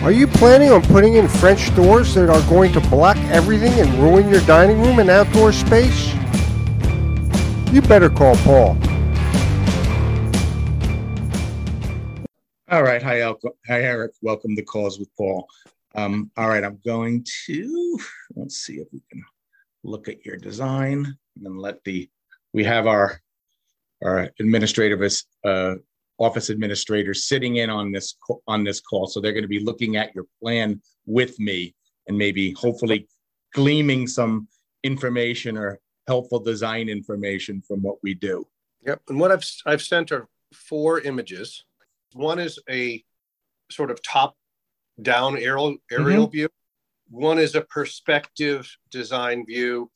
Are you planning on putting in French doors that are going to block everything and ruin your dining room and outdoor space? You better call Paul. All right. Hi. Hi, Eric. Welcome to Calls with Paul. Um, all right. I'm going to, let's see if we can look at your design and then let the, we have our, our administrative uh, office administrators sitting in on this on this call. So they're going to be looking at your plan with me and maybe hopefully gleaming some information or helpful design information from what we do. Yep. And what I've I've sent are four images. One is a sort of top down aerial aerial mm-hmm. view. One is a perspective design view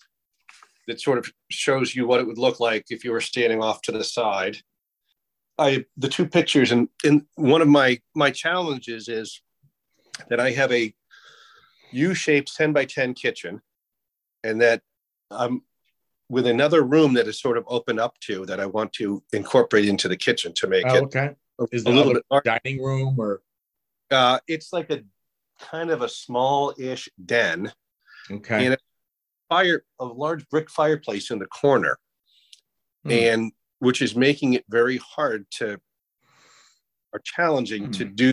that sort of shows you what it would look like if you were standing off to the side. I the two pictures and in one of my my challenges is that I have a U-shaped 10 by 10 kitchen and that I'm with another room that is sort of open up to that I want to incorporate into the kitchen to make oh, it okay. Is a little bit dining room or uh, it's like a kind of a small-ish den. Okay. And a fire a large brick fireplace in the corner. Hmm. And which is making it very hard to or challenging to hmm. do.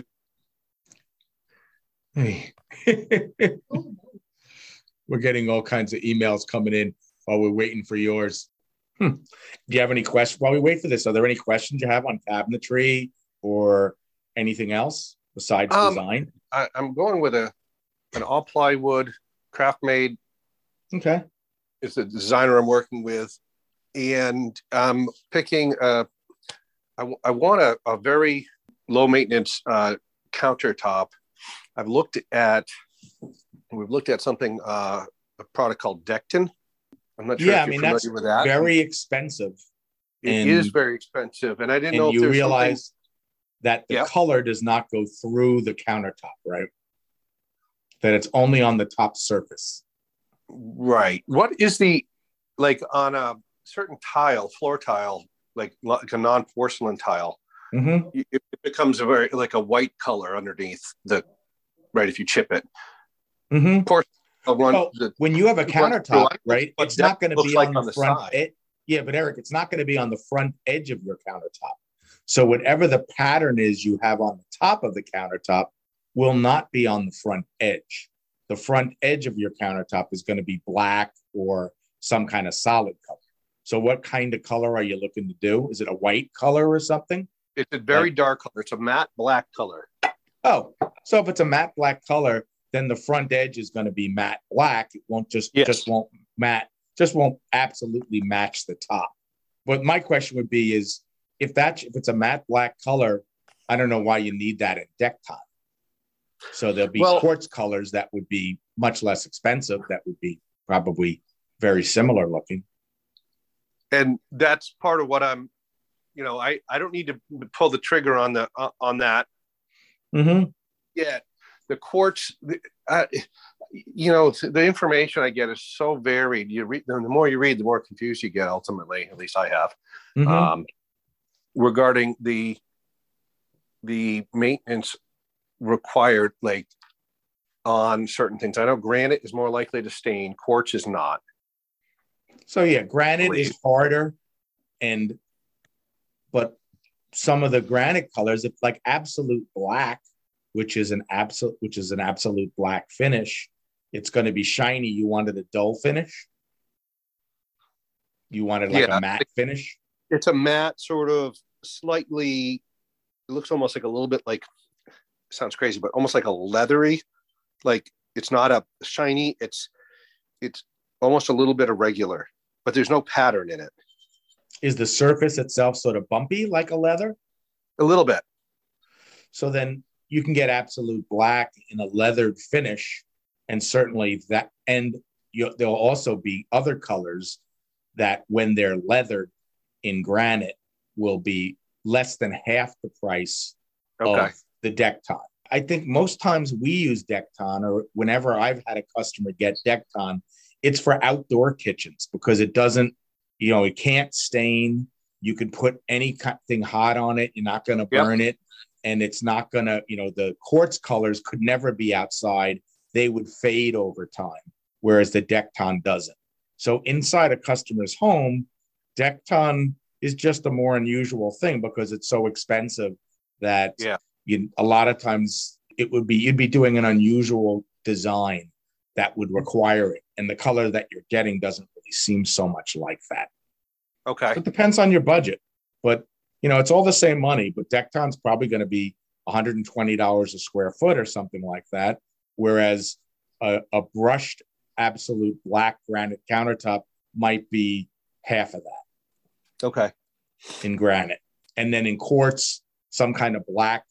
Hey. we're getting all kinds of emails coming in while we're waiting for yours. Hmm. Do you have any questions while we wait for this? Are there any questions you have on cabinetry or anything else besides um, design? I, am going with a an all plywood Kraftmaid. Okay. It's the designer I'm working with and I'm picking. Uh, I, I want a, a very low maintenance uh, countertop. I've looked at. We've looked at something uh, a product called Dekton. I'm not sure. Yeah, I mean that's with that. very expensive. It and, is very expensive, and I didn't and know. you realize something... that the yep. color does not go through the countertop, right? That it's only on the top surface. Right. What is the like on a certain tile, floor tile, like like a non porcelain tile, mm-hmm. it becomes a very like a white color underneath the right if you chip it. Mm-hmm. Run, well, the, when you have a countertop, right, it's not going to be like on, on the, front. Ed- yeah, but Eric, it's not going to be on the front edge of your countertop. So whatever the pattern is you have on the top of the countertop will not be on the front edge. The front edge of your countertop is going to be black or some kind of solid color. So, what kind of color are you looking to do? Is it a white color or something? It's a very like, dark color. It's a matte black color. Oh, so if it's a matte black color, then the front edge is going to be matte black. It won't just yes. just won't matte just won't absolutely match the top. But my question would be is if that if it's a matte black color, I don't know why you need that in Dekton. So there'll be well, quartz colors that would be much less expensive. That would be probably very similar looking and that's part of what I'm, you know, I I don't need to pull the trigger on the uh, on that. Mm-hmm. Yeah, the quartz, uh, you know, the information I get is so varied. You read the more you read, the more confused you get. Ultimately, at least I have, mm-hmm. um, regarding the the maintenance required, like on certain things. I know granite is more likely to stain. Quartz is not. So yeah, granite is harder, and but some of the granite colors, it's like absolute black, which is an absolute which is an absolute black finish. It's going to be shiny. You wanted a dull finish. You wanted like yeah, a matte finish. It's a matte, sort of slightly. It looks almost like a little bit like. Sounds crazy, but almost like a leathery. Like it's not a shiny. It's it's almost a little bit irregular but there's no pattern in it. Is the surface itself sort of bumpy like a leather? A little bit. So then you can get absolute black in a leathered finish, and certainly that, and you, there'll also be other colors that, when they're leathered in granite, will be less than half the price okay. of the Dekton. I think most times we use Dekton, or whenever I've had a customer get Dekton, it's for outdoor kitchens because it doesn't, you know, it can't stain. You can put anything hot on it. You're not going to burn yep. it. and it's not gonna, you know, the quartz colors could never be outside. They would fade over time, whereas the Dekton doesn't. So inside a customer's home, Dekton is just a more unusual thing because it's so expensive that Yeah. you, a lot of times it would be you'd be doing an unusual design that would require it, and the color that you're getting doesn't really seem so much like that. Okay. It depends on your budget, but you know it's all the same money. But Dekton's probably going to be 120 dollars a square foot or something like that, whereas a, a brushed absolute black granite countertop might be half of that Okay. in granite, and then in quartz, some kind of black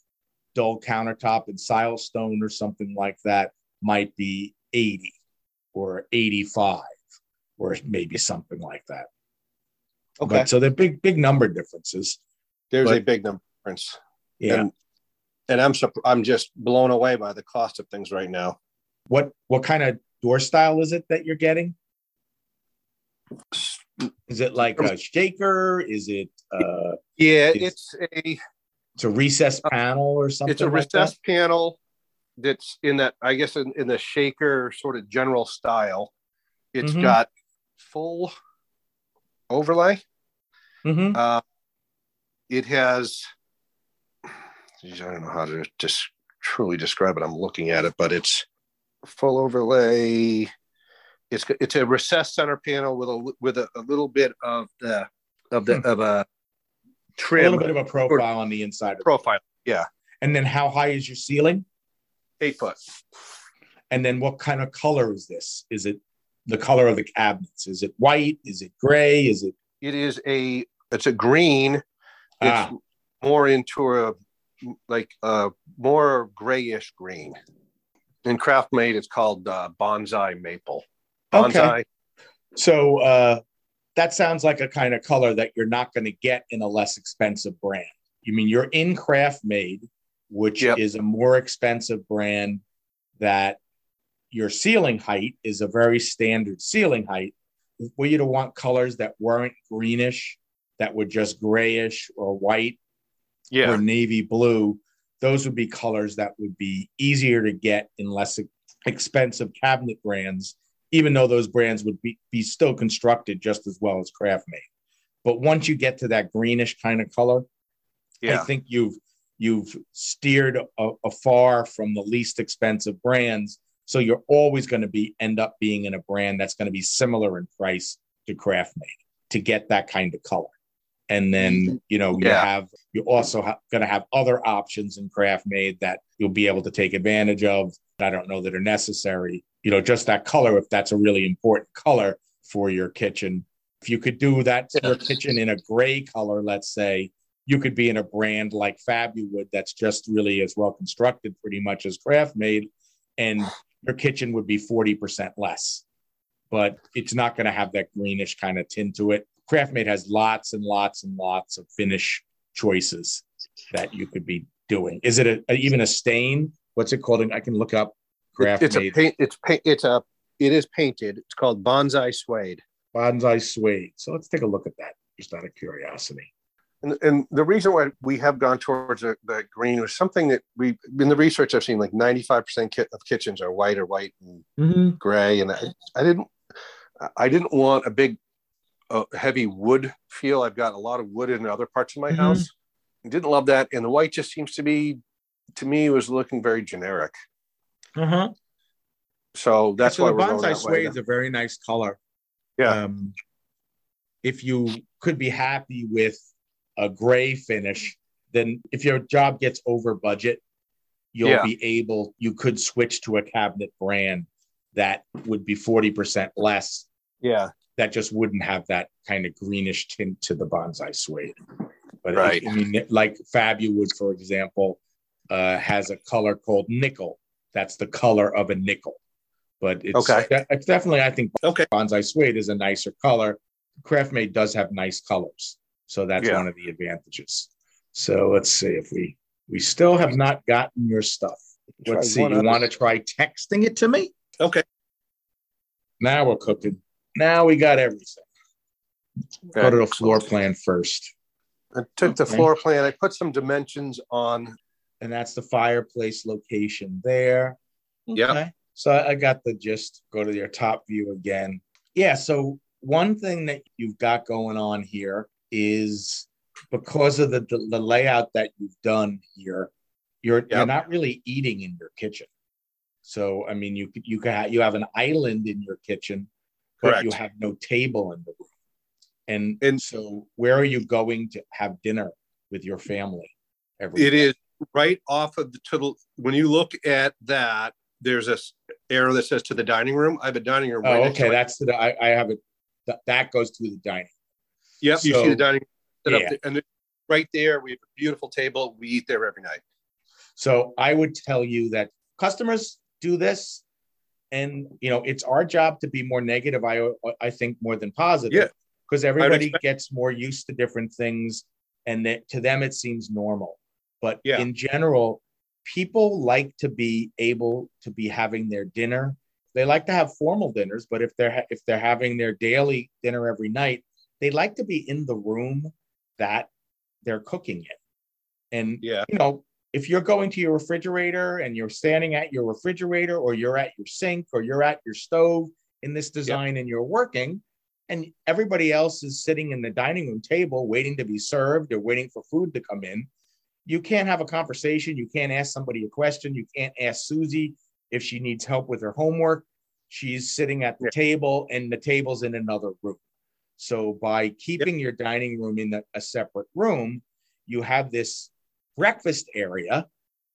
dull countertop in silestone or something like that might be 80 or 85 or maybe something like that. Okay. But so they're big, big number differences. There's a big number difference. Yeah. And, and I'm sup- I'm just blown away by the cost of things right now. what what kind of door style is it that you're getting? Is it like a shaker? Is it uh Yeah, It's- it's a it's a recessed panel or something? it's a like that? panel that's in that I guess in, in the shaker sort of general style. It's Mhm. got full overlay. Mhm. Uh, it has. I don't know how to just truly describe it. I'm looking at it, but it's full overlay. It's it's a recessed center panel with a with a, a little bit of the of the Hmm. of a trim a little bit of a profile on the inside. Profile. Yeah, And then how high is your ceiling? Eight foot. And then what kind of color is this? Is it the color of the cabinets? Is it white? Is it gray? Is it It is a it's a green. It's Ah. more into a like a more grayish green. In Kraftmaid, it's called uh, bonsai maple. Okay. So uh that sounds like a kind of color that you're not going to get in a less expensive brand. You mean you're in Kraftmaid, which Yep. is a more expensive brand that your ceiling height is a very standard ceiling height. Were you to want colors that weren't greenish, that were just grayish or white, Yeah. or navy blue, those would be colors that would be easier to get in less expensive cabinet brands, even though those brands would be, be still constructed just as well as Kraftmaid. But once you get to that greenish kind of color, Yeah. I think you've you've steered afar from the least expensive brands. So you're always going to be end up being in a brand that's going to be similar in price to Kraftmaid to get that kind of color. And then mm-hmm. you know you Yeah. have you also ha- going to have other options in Kraftmaid that you'll be able to take advantage of. I don't know that are necessary. You know, just that color if that's a really important color for your kitchen. If you could do that your Yes. kitchen in a gray color, let's say, you could be in a brand like Fabuwood that's just really as well constructed pretty much as Kraftmaid and your kitchen would be 40% less but it's not going to have that greenish kind of tint to it Kraftmaid has lots and lots and lots of finish choices that you could be doing is it a, a- even a stain what's it called i can look up craft it's a paint. It's paint. It's a. It is painted. It's called bonsai suede. bonsai suede so let's take a look at that just out of curiosity And, and the reason why we have gone towards the, the green was something that we in the research I've seen like 95% ki- of kitchens are white or white and gray. And I, I didn't I didn't want a big uh, heavy wood feel. I've got a lot of wood in other parts of my Mhm. house. Didn't love that. And the white just seems to be to me was looking very generic. Uh-huh. So that's so why the we're bonsai suede is a very nice color. Yeah. Um, if you could be happy with a gray finish, then if your job gets over budget, you'll Yeah. be able. You could switch to a cabinet brand that would be forty percent less. yeah That just wouldn't have that kind of greenish tint to the bonsai suede. But Right. I mean, like Fabuwood, for example, uh, has a color called nickel. That's the color of a nickel. But it's, Okay. it's definitely, I think, Okay. bonsai suede is a nicer color. Kraftmaid does have nice colors, so that's Yeah. one of the advantages. So let's see if we we still have not gotten your stuff. Try Let's see. You want to try texting it to me? okay Now we're cooking. Now we got everything. Go to the floor plan first. I took the Okay. floor plan. I put some dimensions on and that's the fireplace location there. Yep. So I got the gist. Go to your top view again. Yeah. So one thing that you've got going on here is because of the the layout that you've done here, you're Yep. you're not really eating in your kitchen. So I mean, you you can have, you have an island in your kitchen, but you have no table in the room. And And- so, where are you going to have dinner with your family? Every It is right off of the total. when you look at that, there's a arrow that says to the dining room. I have a dining room. Oh, to okay. That's the I, I have it. That, that goes to the dining. Yep, you see the dining set up yeah. there, and right there we have a beautiful table. We eat there every night. So I would tell you that customers do this, and you know it's our job to be more negative. I I think more than positive. Yeah. because everybody expect- gets more used to different things, and that to them it seems normal. But Yeah. in general, people like to be able to be having their dinner. They like to have formal dinners, but if they're ha- if they're having their daily dinner every night, they like to be in the room that they're cooking in. And Yeah. you know, if you're going to your refrigerator and you're standing at your refrigerator or you're at your sink or you're at your stove in this design and you're working and everybody else is sitting in the dining room table waiting to be served or waiting for food to come in, you can't have a conversation. You can't ask somebody a question. You can't ask Susie if she needs help with her homework. She's sitting at the Yeah. table and the table's in another room. So by keeping your dining room in a, a separate room, you have this breakfast area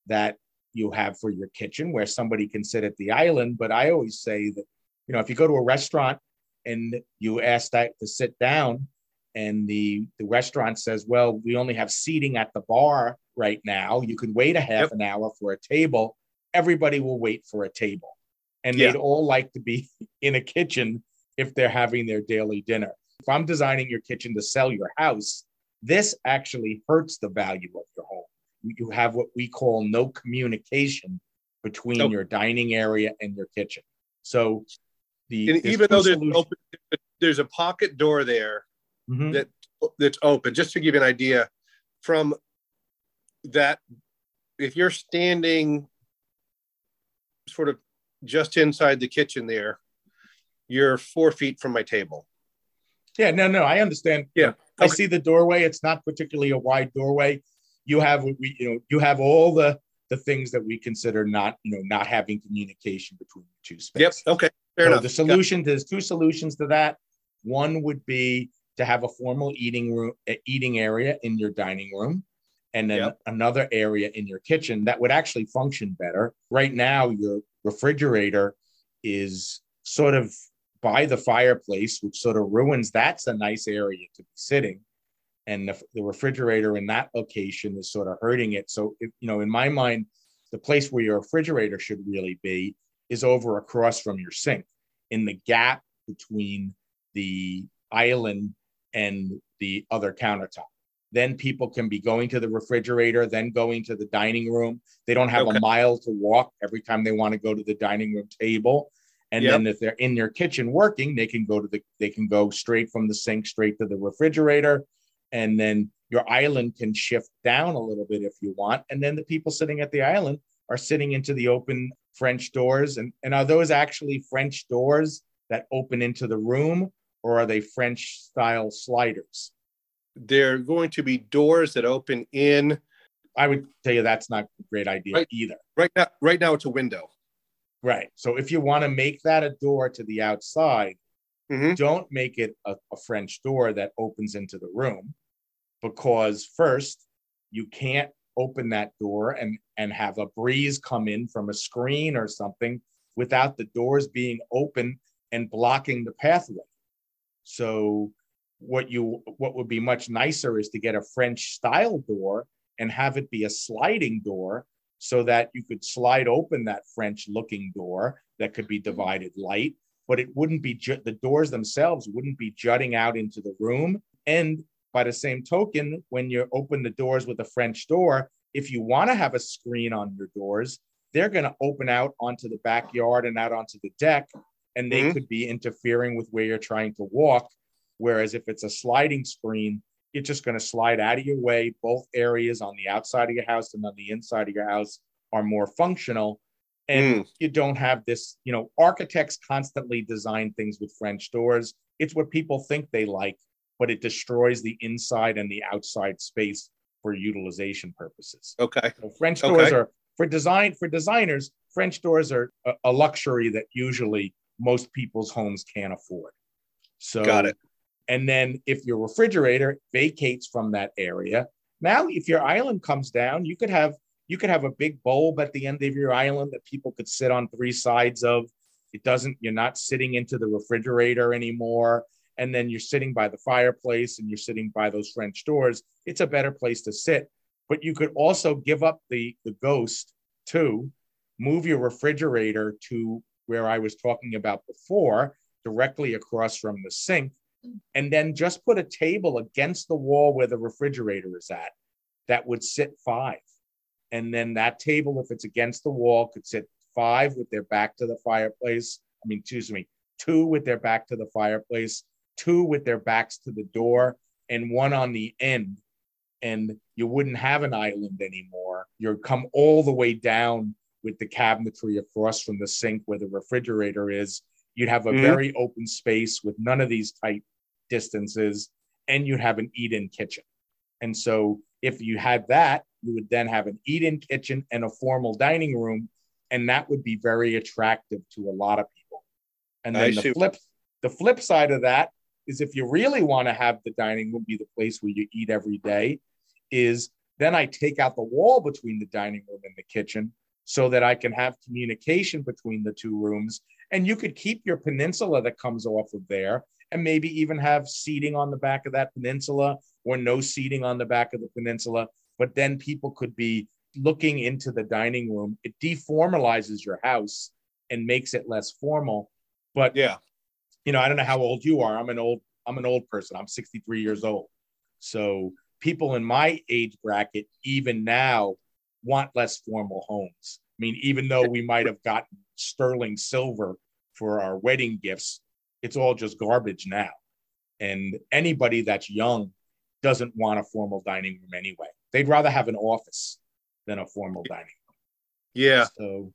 that you have for your kitchen where somebody can sit at the island. But I always say that, you know, if you go to a restaurant and you ask that to sit down and the, the restaurant says, well, we only have seating at the bar right now. You can wait a half Yep. an hour for a table. Everybody will wait for a table. And Yeah. they'd all like to be in a kitchen if they're having their daily dinner. If I'm designing your kitchen to sell your house, this actually hurts the value of your home. You- have what we call no communication between Nope. your dining area and your kitchen. So the even though there's open, there's a pocket door there Mhm. that that's open. Just to give you an idea, from that, if you're standing sort of just inside the kitchen there, you're four feet from my table. Yeah, no, no, I understand. Yeah, I see the doorway. It's not particularly a wide doorway. You have we, you know, you have all the the things that we consider not, you know, not having communication between the two Yep. spaces. Okay. Fair so enough. the solution, there's two solutions to that. One would be to have a formal eating room, uh, eating area in your dining room, and then Yep. another area in your kitchen that would actually function better. Right now, your refrigerator is sort of by the fireplace, which sort of ruins. That's a nice area to be sitting, and the, the refrigerator in that location is sort of hurting it. So, if, you know, in my mind, the place where your refrigerator should really be is over across from your sink in the gap between the island and the other countertop. Then people can be going to the refrigerator, then going to the dining room. They don't have Okay. a mile to walk every time they want to go to the dining room table. And Yep. then if they're in their kitchen working, they can go to the they can go straight from the sink straight to the refrigerator. And then your island can shift down a little bit if you want. And then the people sitting at the island are sitting into the open French doors. And, and are those actually French doors that open into the room, or are they French style sliders? they're going to be doors that open in. I would tell you that's not a great idea Right. either. Right now, right now it's a window. Right. So if you want to make that a door to the outside, Mhm. don't make it a, a French door that opens into the room because first you can't open that door and and have a breeze come in from a screen or something without the doors being open and blocking the pathway. So what you what would be much nicer is to get a French style door and have it be a sliding door so that you could slide open that French looking door that could be divided light, but it wouldn't be ju- the doors themselves wouldn't be jutting out into the room. And by the same token, when you open the doors with a French door, if you want to have a screen on your doors, they're going to open out onto the backyard and out onto the deck, and they Mhm. could be interfering with where you're trying to walk. Whereas if it's a sliding screen, it's just going to slide out of your way. Both areas on the outside of your house and on the inside of your house are more functional. And mm. you don't have this, you know, architects constantly design things with French doors. It's what people think they like, but it destroys the inside and the outside space for utilization purposes. Okay. So French doors okay. are for design for designers. French doors are a, a luxury that usually most people's homes can't afford. So got it. And then if your refrigerator vacates from that area, now if your island comes down, you could have you could have a big bulb at the end of your island that people could sit on three sides of. It doesn't, you're not sitting into the refrigerator anymore. And then you're sitting by the fireplace and you're sitting by those French doors. It's a better place to sit. But you could also give up the, the ghost too, move your refrigerator to where I was talking about before, directly across from the sink, and then just put a table against the wall where the refrigerator is at that would sit five. And then that table, if it's against the wall, could sit five with their back to the fireplace. I mean, excuse me, two with their back to the fireplace, two with their backs to the door, and one on the end. And you wouldn't have an island anymore. You'd come all the way down with the cabinetry across from the sink where the refrigerator is. You'd have a mm-hmm. very open space with none of these tight distances, and you'd have an eat in kitchen. And so if you had that, you would then have an eat in kitchen and a formal dining room. And that would be very attractive to a lot of people. And then I the see. flip, the flip side of that is if you really want to have the dining room be the place where you eat every day, is then I take out the wall between the dining room and the kitchen so that I can have communication between the two rooms. And you could keep your peninsula that comes off of there and maybe even have seating on the back of that peninsula or no seating on the back of the peninsula. But then people could be looking into the dining room. It deformalizes your house and makes it less formal. But yeah, you know, I don't know how old you are. I'm an old, I'm an old person. I'm 63 years old. So people in my age bracket, even now, want less formal homes. I mean, even though we might have gotten sterling silver for our wedding gifts, it's all just garbage now. And anybody that's young doesn't want a formal dining room anyway. They'd rather have an office than a formal dining room. Yeah. So,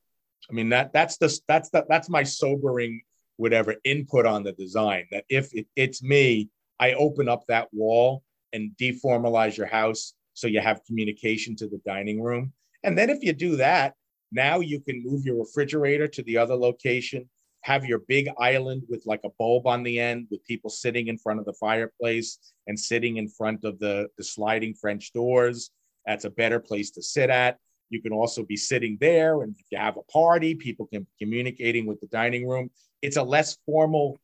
I mean that that's the that's the, that's my sobering whatever input on the design. That if it, it's me, I open up that wall and deformalize your house so you have communication to the dining room. And then if you do that, now you can move your refrigerator to the other location have your big island with like a bulb on the end with people sitting in front of the fireplace and sitting in front of the, the sliding French doors. That's a better place to sit at. You can also be sitting there, and if you have a party, people can be communicating with the dining room. It's a less formal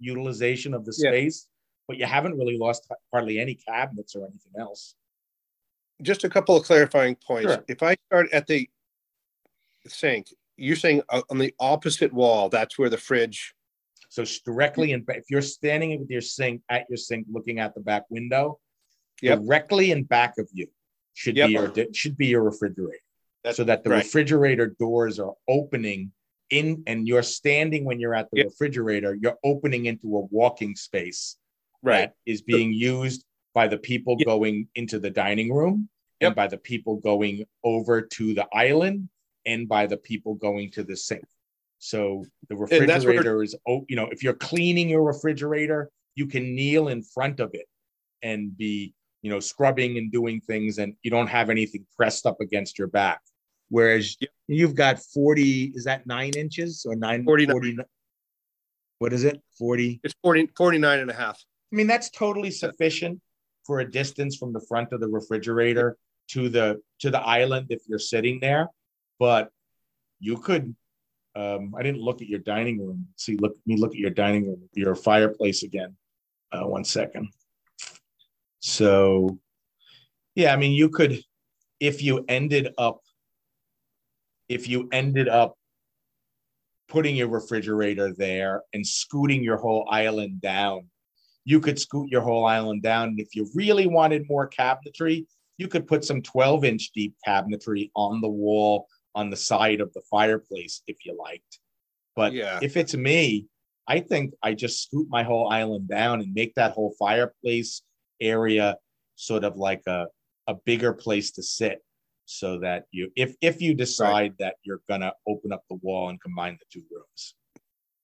utilization of the space, yeah. but you haven't really lost hardly any cabinets or anything else. Just a couple of clarifying points. Sure. If I start at the sink, you're saying uh, on the opposite wall, that's where the fridge. So directly in, if you're standing with your sink at your sink, looking at the back window, yep. directly in back of you should yep. be your should be your refrigerator. That's so that the right. refrigerator doors are opening in, and you're standing when you're at the yep. refrigerator. You're opening into a walking space right. that is being used by the people going into the dining room and by the people going over to the island and by the people going to the sink. So the refrigerator is, oh, you know, if you're cleaning your refrigerator, you can kneel in front of it and be, you know, scrubbing and doing things, and you don't have anything pressed up against your back. Whereas you've got 40, is that nine inches or nine? 49. 40, what is it? 40? It's 40, 49 and a half. I mean, that's totally sufficient for a distance from the front of the refrigerator to the to the island if you're sitting there but you could um, I didn't look at your dining room. See, look me look at your dining room, your fireplace again. Uh, one second. So, yeah, I mean, you could, if you ended up, if you ended up putting your refrigerator there and scooting your whole island down, you could scoot your whole island down. And if you really wanted more cabinetry, you could put some 12 inch deep cabinetry on the wall on the side of the fireplace if you liked. But yeah. if it's me, I think I just scoop my whole island down and make that whole fireplace area sort of like a, a bigger place to sit so that you if if you decide right. that you're gonna open up the wall and combine the two rooms.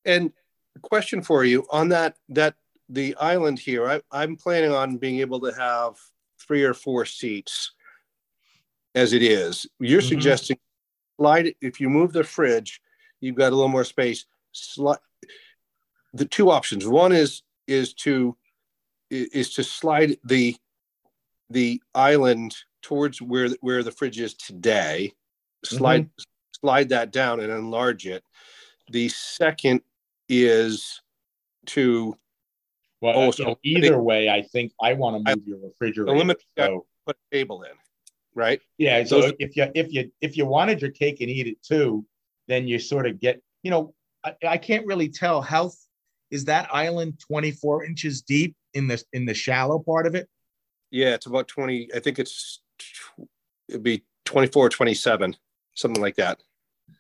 And a question for you on that that the island here, I, I'm planning on being able to have three or four seats as it is. You're mm-hmm. suggesting slide if you move the fridge, you've got a little more space. Slide the two options. One is is to is to slide the the island towards where where the fridge is today. Slide mm-hmm. slide that down and enlarge it. The second is to well, oh, so either way, I think I want to move your refrigerator. So put a table in, right? Yeah. So if you if you if you wanted your cake and eat it too, then you sort of get you know I, I can't really tell how is that island 24 inches deep in the in the shallow part of it yeah it's about 20 i think it's it'd be 24 or 27 something like that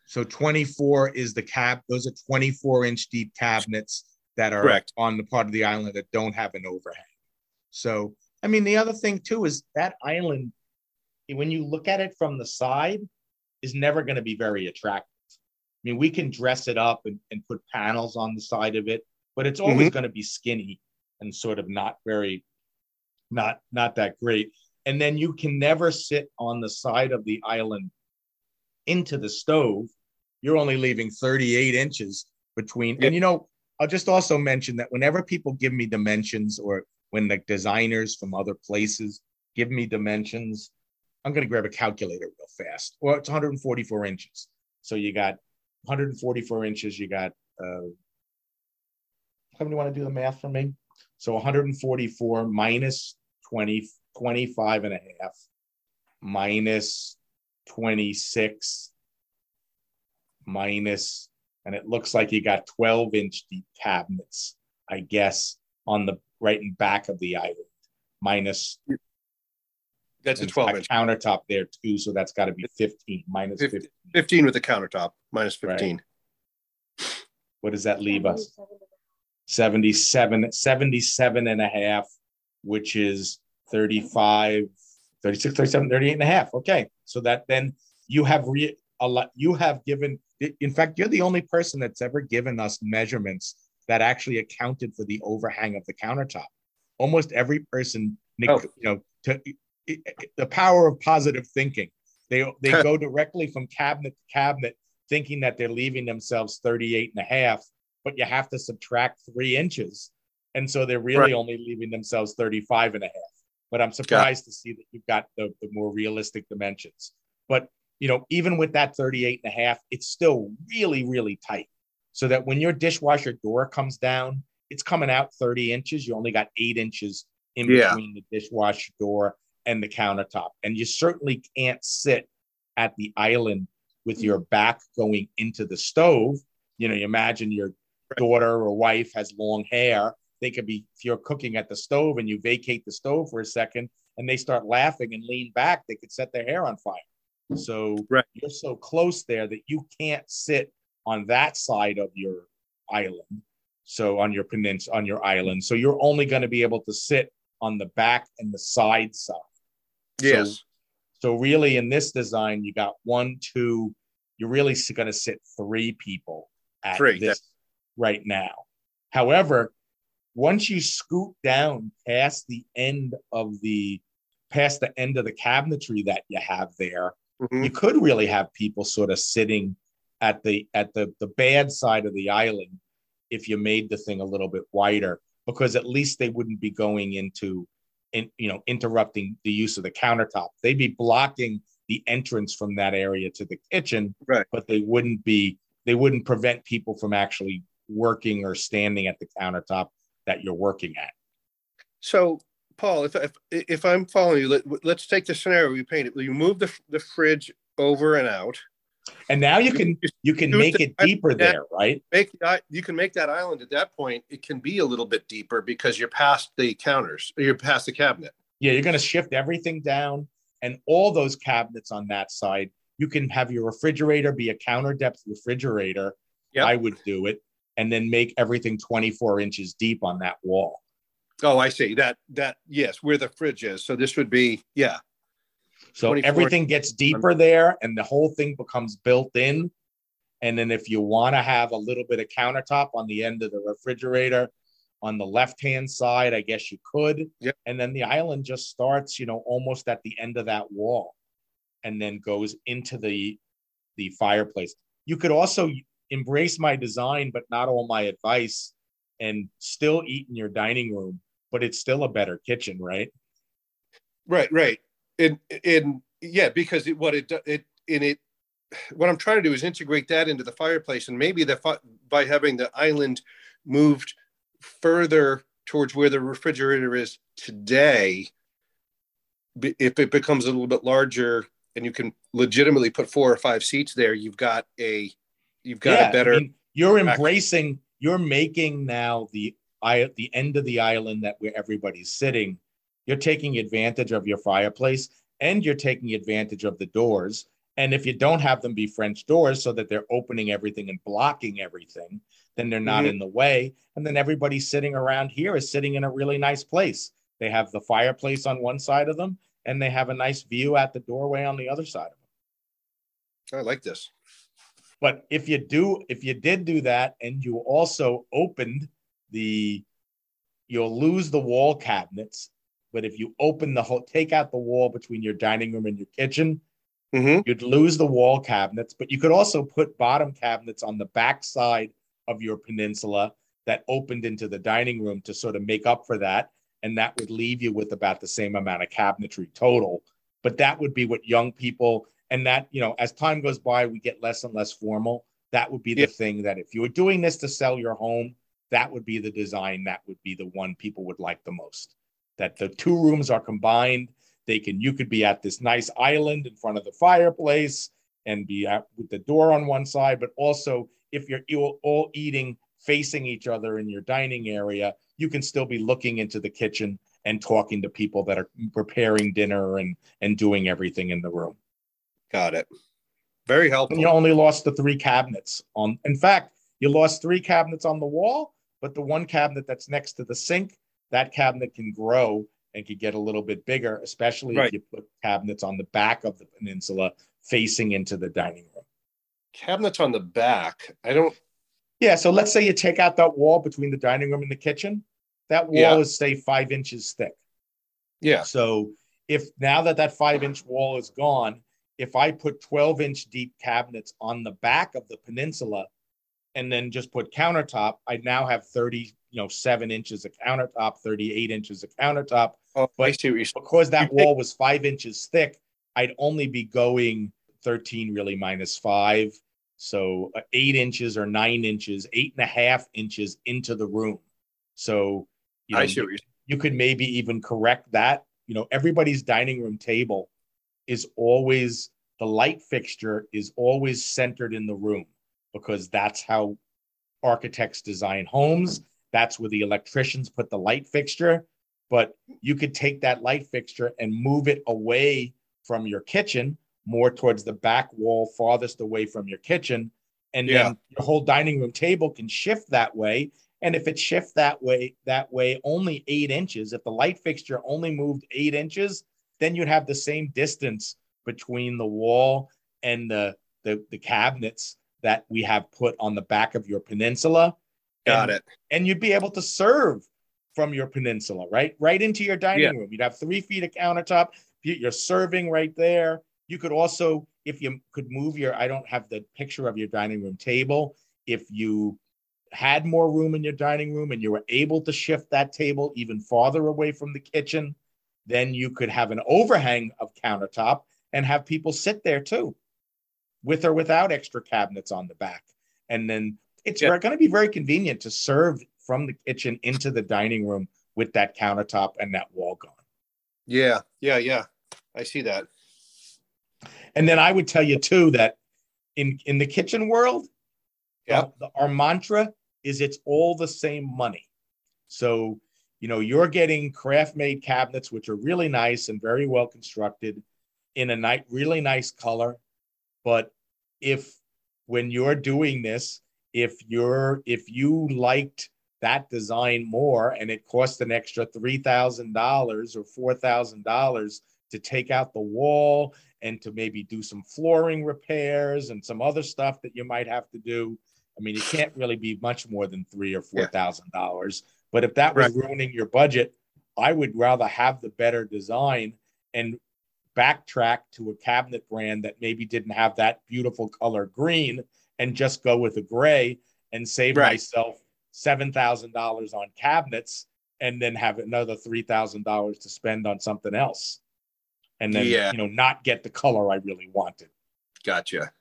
so 24 is the cab those are 24 inch deep cabinets that are Correct. on the part of the island that don't have an overhang so i mean the other thing too is that island when you look at it from the side is never going to be very attractive. I mean, we can dress it up and, and put panels on the side of it but it's always mm-hmm. going to be skinny and sort of not very not not that great. And then you can never sit on the side of the island into the stove. You're only leaving 38 inches between. And you know i'll just also mention that whenever people give me dimensions or when the designers from other places give me dimensions i'm going to grab a calculator real fast well it's 144 inches so you got 144 inches you got uh, Somebody want to do the math for me? So 144 minus 20, 25 and a half minus 26 minus, and it looks like you got 12 inch deep cabinets, I guess, on the right and back of the island, minus. That's a 12 inch countertop there too. So that's got to be 15 minus 15. 15 with the countertop, minus 15. Right. What does that leave us? 77, 77 and a half, which is 35, 36, 37, 38 and a half. Okay. So that then you have re, a lot, you have given, in fact, you're the only person that's ever given us measurements that actually accounted for the overhang of the countertop. Almost every person, oh. you know, to, the power of positive thinking. They, they go directly from cabinet to cabinet thinking that they're leaving themselves 38 and a half but you have to subtract three inches. And so they're really right. only leaving themselves 35 and a half. But I'm surprised to see that you've got the, the more realistic dimensions. But, you know, even with that 38 and a half, it's still really, really tight. So that when your dishwasher door comes down, it's coming out 30 inches. You only got eight inches in yeah. between the dishwasher door and the countertop. And you certainly can't sit at the island with your back going into the stove. You know, you imagine your daughter or wife has long hair, they could be, if you're cooking at the stove and you vacate the stove for a second and they start laughing and lean back, they could set their hair on fire. So right. you're so close there that you can't sit on that side of your island. So on your peninsula, on your island. So you're only going to be able to sit on the back and the side side. Yes. So, so really in this design, you got one, two, you're really going to sit three people at three, this right now. However, once you scoot down past the end of the past the end of the cabinetry that you have there, mm-hmm. you could really have people sort of sitting at the at the the bad side of the island if you made the thing a little bit wider because at least they wouldn't be going into in, you know interrupting the use of the countertop they'd be blocking the entrance from that area to the kitchen right but they wouldn't be they wouldn't prevent people from actually working or standing at the countertop that you're working at. So, Paul, if if, if I'm following you, let, us take the scenario we painted. You move the, the fridge over and out, and now you can you can make it deeper there, right? Make you can make that island at that point. It can be a little bit deeper because you're past the counters. You're past the cabinet. Yeah, you're going to shift everything down, and all those cabinets on that side. You can have your refrigerator be a counter depth refrigerator. Yep. I would do it and then make everything 24 inches deep on that wall. Oh, I see. That that yes, where the fridge is. So this would be yeah. So 24. everything gets deeper there and the whole thing becomes built in. And then if you want to have a little bit of countertop on the end of the refrigerator on the left hand side, I guess you could. Yep. And then the island just starts, you know, almost at the end of that wall and then goes into the the fireplace. You could also embrace my design, but not all my advice, and still eat in your dining room, but it's still a better kitchen, right? Right, right. And and yeah, because it, what it it in it what I'm trying to do is integrate that into the fireplace, and maybe the by having the island moved further towards where the refrigerator is today, if it becomes a little bit larger and you can legitimately put four or five seats there, you've got a you've got Yeah, a better I mean, you're embracing, you're making now the I the end of the island that where everybody's sitting. You're taking advantage of your fireplace and you're taking advantage of the doors. And if you don't have them be French doors so that they're opening everything and blocking everything, then they're not Mhm. in the way. And then everybody sitting around here is sitting in a really nice place. They have the fireplace on one side of them and they have a nice view at the doorway on the other side of them. I like this. But if you do, if you did do that and you also opened the, you'll lose the wall cabinets. But if you open the whole, take out the wall between your dining room and your kitchen, Mm-hmm. you'd lose the wall cabinets. But you could also put bottom cabinets on the back side of your peninsula that opened into the dining room to sort of make up for that. And that would leave you with about the same amount of cabinetry total. But that would be what young people, and that, you know, as time goes by, we get less and less formal. That would be the Yeah. thing that if you were doing this to sell your home, that would be the design that would be the one people would like the most. That the two rooms are combined. They can, you could be at this nice island in front of the fireplace and be at, with the door on one side, but also if you're you're all eating facing each other in your dining area, you can still be looking into the kitchen and talking to people that are preparing dinner and and doing everything in the room. Got it. Very helpful. And you only lost the three cabinets on. In fact, you lost three cabinets on the wall, but the one cabinet that's next to the sink, that cabinet can grow and could get a little bit bigger, especially Right. if you put cabinets on the back of the peninsula facing into the dining room. Cabinets on the back. I don't. Yeah, so let's say you take out that wall between the dining room and the kitchen. That wall Yeah. is say five inches thick. Yeah. So if now that that five inch wall is gone, if I put 12 inch deep cabinets on the back of the peninsula and then just put countertop, I now have 30, you know, seven inches of countertop, 38 inches of countertop. Oh, I see what you're saying. Because that wall was five inches thick, I'd only be going 13 really minus five. So uh, eight inches or nine inches, eight and a half inches into the room. So, you know, I see what you're you could maybe even correct that. You know, everybody's dining room table is always the light fixture is always centered in the room because that's how architects design homes. That's where the electricians put the light fixture. But you could take that light fixture and move it away from your kitchen, more towards the back wall, farthest away from your kitchen. And Yeah. then your whole dining room table can shift that way. And if it shifts that way, that way only eight inches, if the light fixture only moved eight inches, then you'd have the same distance between the wall and the the, the cabinets that we have put on the back of your peninsula. Got and, it. And you'd be able to serve from your peninsula, right? Right into your dining Yeah. room. You'd have three feet of countertop. You- You're serving right there. You could also, if you could move your, I don't have the picture of your dining room table. If you had more room in your dining room and you were able to shift that table even farther away from the kitchen, then you could have an overhang of countertop and have people sit there too, with or without extra cabinets on the back. And then it's Yeah. going to be very convenient to serve from the kitchen into the dining room with that countertop and that wall gone. Yeah. Yeah. Yeah. I see that. And then I would tell you too that in in the kitchen world, Yeah. the- our mantra is it's all the same money. So, you know, you're getting Kraftmaid cabinets, which are really nice and very well constructed in a nice, really nice color. But if when you're doing this, if you're if you liked that design more and it costs an extra $3,000 or $4,000 to take out the wall and to maybe do some flooring repairs and some other stuff that you might have to do. I mean, it can't really be much more than three or four thousand yeah. dollars. But if that was right. ruining your budget, I would rather have the better design and backtrack to a cabinet brand that maybe didn't have that beautiful color green and just go with a gray and save right. myself seven thousand dollars on cabinets and then have another three thousand dollars to spend on something else and then yeah. you know not get the color I really wanted. Gotcha.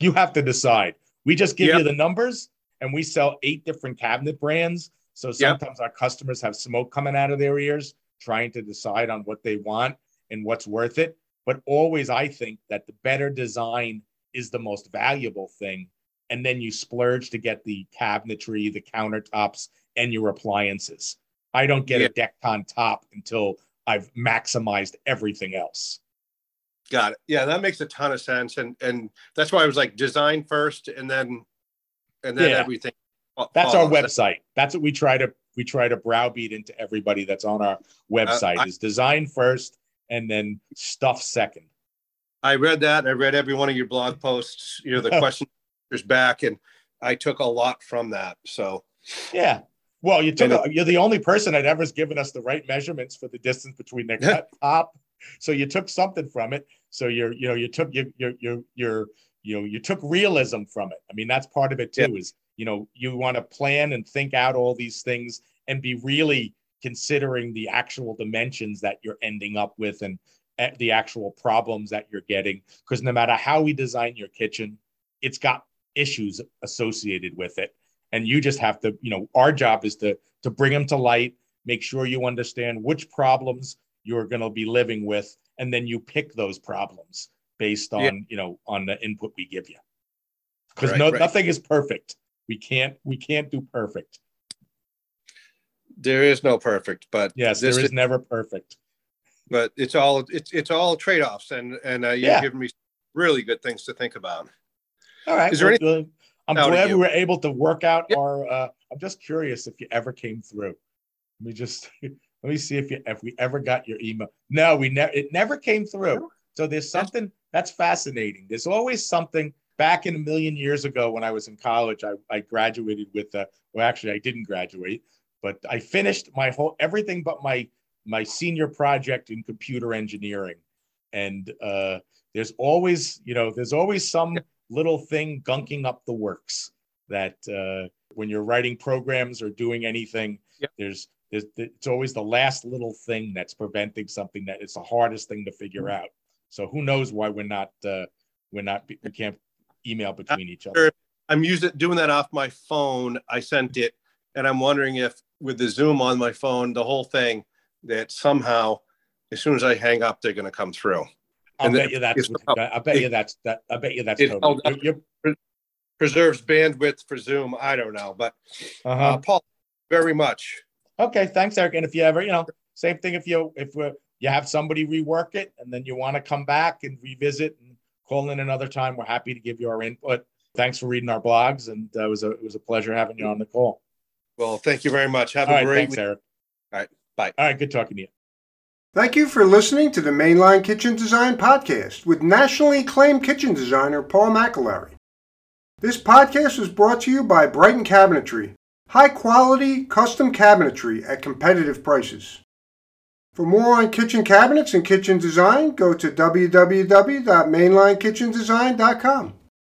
You have to decide. We just give yep. you the numbers and we sell eight different cabinet brands. So sometimes yep. our customers have smoke coming out of their ears trying to decide on what they want and what's worth it. But always I think that the better design is the most valuable thing. And then you splurge to get the cabinetry, the countertops, and your appliances. I don't get yeah. a Dekton top until I've maximized everything else. Got it. Yeah, that makes a ton of sense, and and that's why I was like design first, and then and then yeah. everything. That's our website. That's what we try to we try to browbeat into everybody that's on our website uh, I, is design first and then stuff second. I read that. I read every one of your blog posts. You know the oh. questions back, and I took a lot from that. So yeah, well, you took a, you're the only person that ever's given us the right measurements for the distance between the cut top. So you took something from it. So you're you know you took you you you you're you know you took realism from it. I mean that's part of it too. Yeah. Is you know you want to plan and think out all these things and be really considering the actual dimensions that you're ending up with and the actual problems that you're getting. Because no matter how we design your kitchen, it's got issues associated with it and you just have to you know our job is to to bring them to light make sure you understand which problems you're going to be living with and then you pick those problems based on yeah. you know on the input we give you because right, no right. nothing is perfect we can't we can't do perfect there is no perfect but yes there is, is never perfect but it's all it's it's all trade-offs and and uh, you've yeah. given me really good things to think about all right is there well, anything I'm glad we were able to work out our. Uh, I'm just curious if you ever came through. Let me just let me see if you if we ever got your email. No, we never. It never came through. So there's something that's fascinating. There's always something. Back in a million years ago, when I was in college, I, I graduated with. Uh, well, actually, I didn't graduate, but I finished my whole everything but my my senior project in computer engineering. And uh, there's always, you know, there's always some little thing gunking up the works that uh, when you're writing programs or doing anything, yep. there's, there's it's always the last little thing that's preventing something that it's the hardest thing to figure mm-hmm. out. So who knows why we're not uh, we're not we can't email between each other. I'm using doing that off my phone. I sent it, and I'm wondering if with the Zoom on my phone, the whole thing that somehow as soon as I hang up, they're going to come through. I'll bet you that's. I bet you that's that. I bet you that's. Totally, you're, you're, preserves bandwidth for Zoom. I don't know, but uh-huh. uh, Paul, very much. Okay, thanks, Eric. And if you ever, you know, same thing. If you if we you have somebody rework it, and then you want to come back and revisit and call in another time, we're happy to give you our input. Thanks for reading our blogs, and uh, it was a it was a pleasure having you on the call. Well, thank you very much. Have All a right, great thanks, week. Eric. All right, bye. All right, good talking to you. Thank you for listening to the Main Line Kitchen Design Podcast with nationally acclaimed kitchen designer Paul McAlary. This podcast was brought to you by Brighton Cabinetry, high quality custom cabinetry at competitive prices. For more on kitchen cabinets and kitchen design, go to www.mainlinekitchendesign.com.